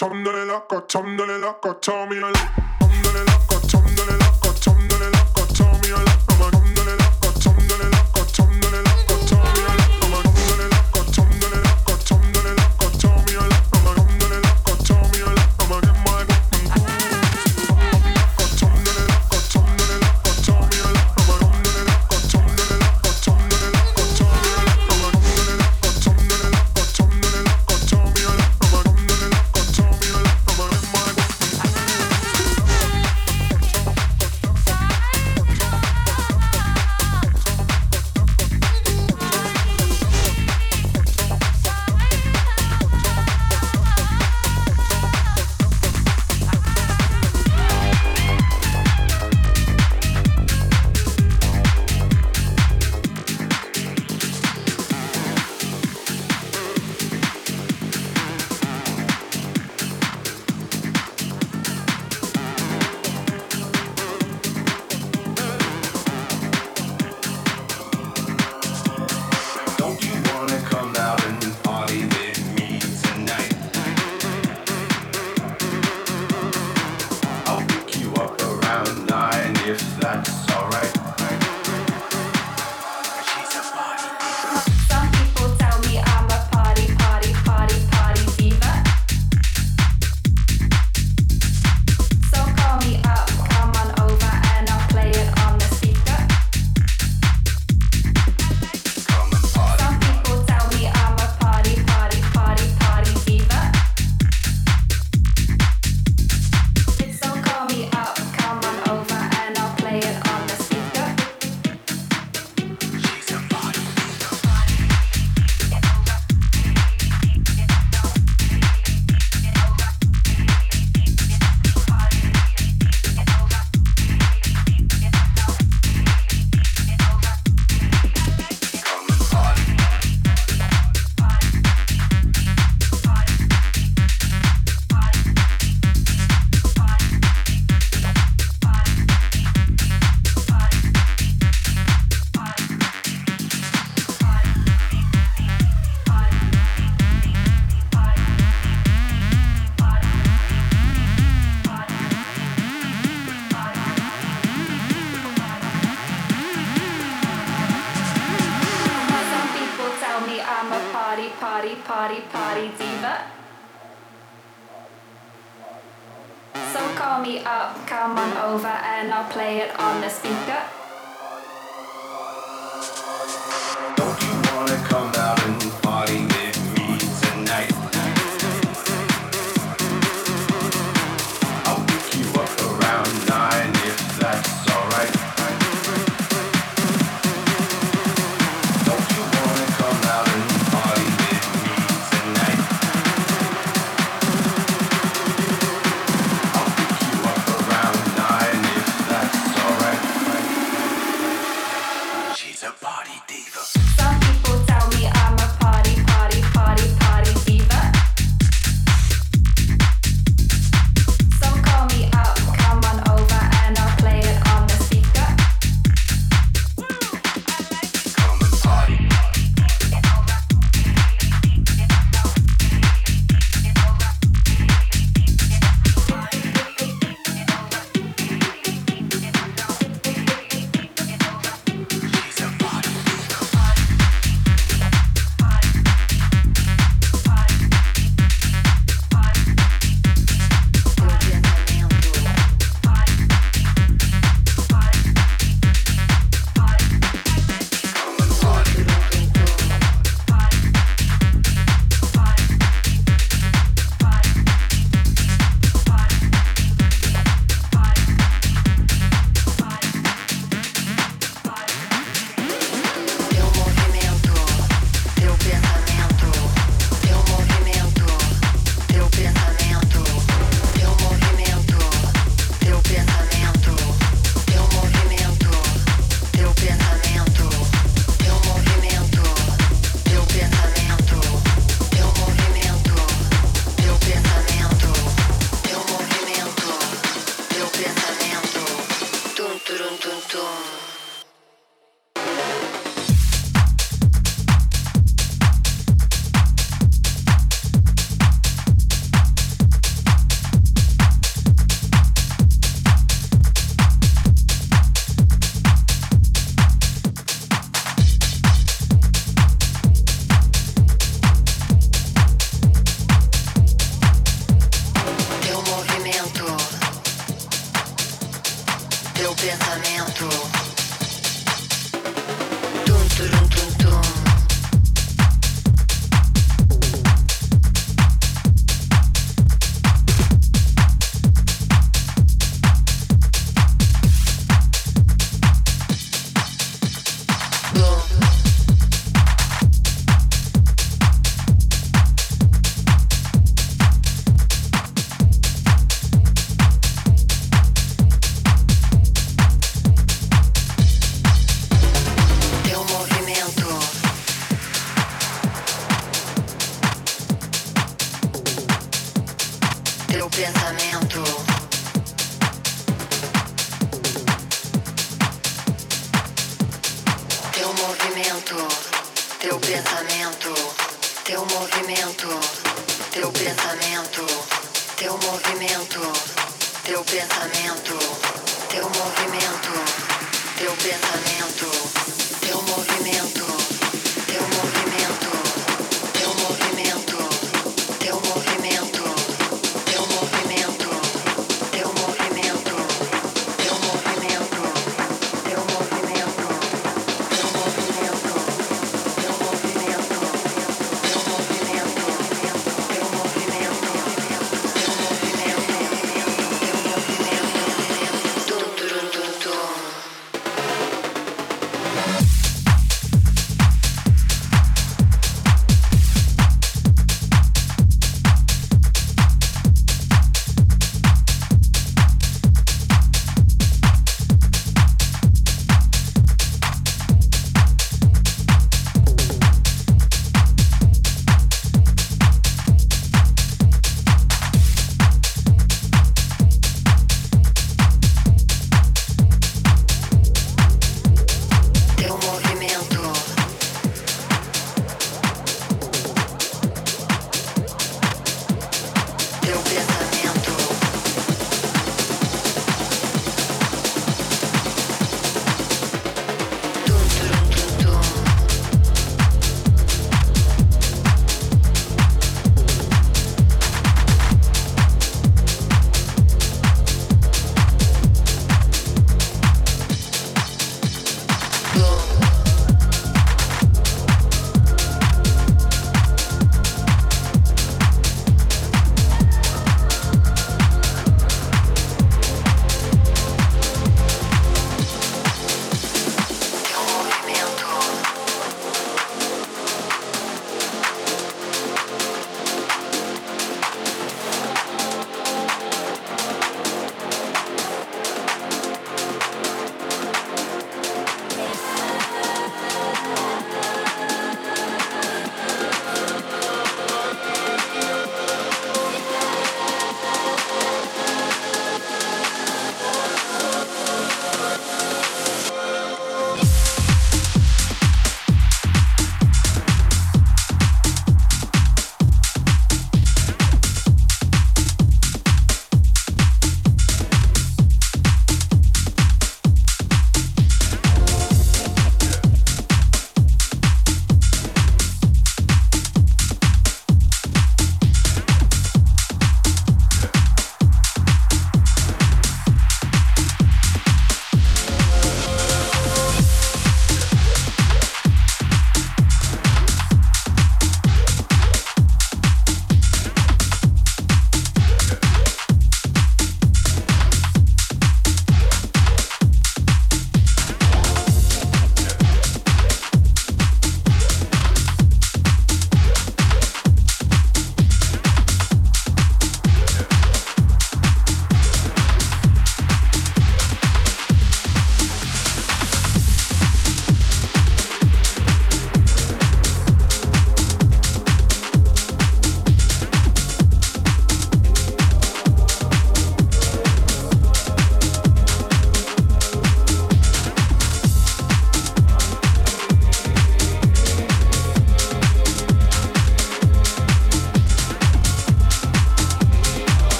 Don't teu movimento, teu pensamento, teu movimento, teu pensamento, teu movimento, teu pensamento, teu movimento, teu movimento.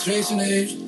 Strange to age.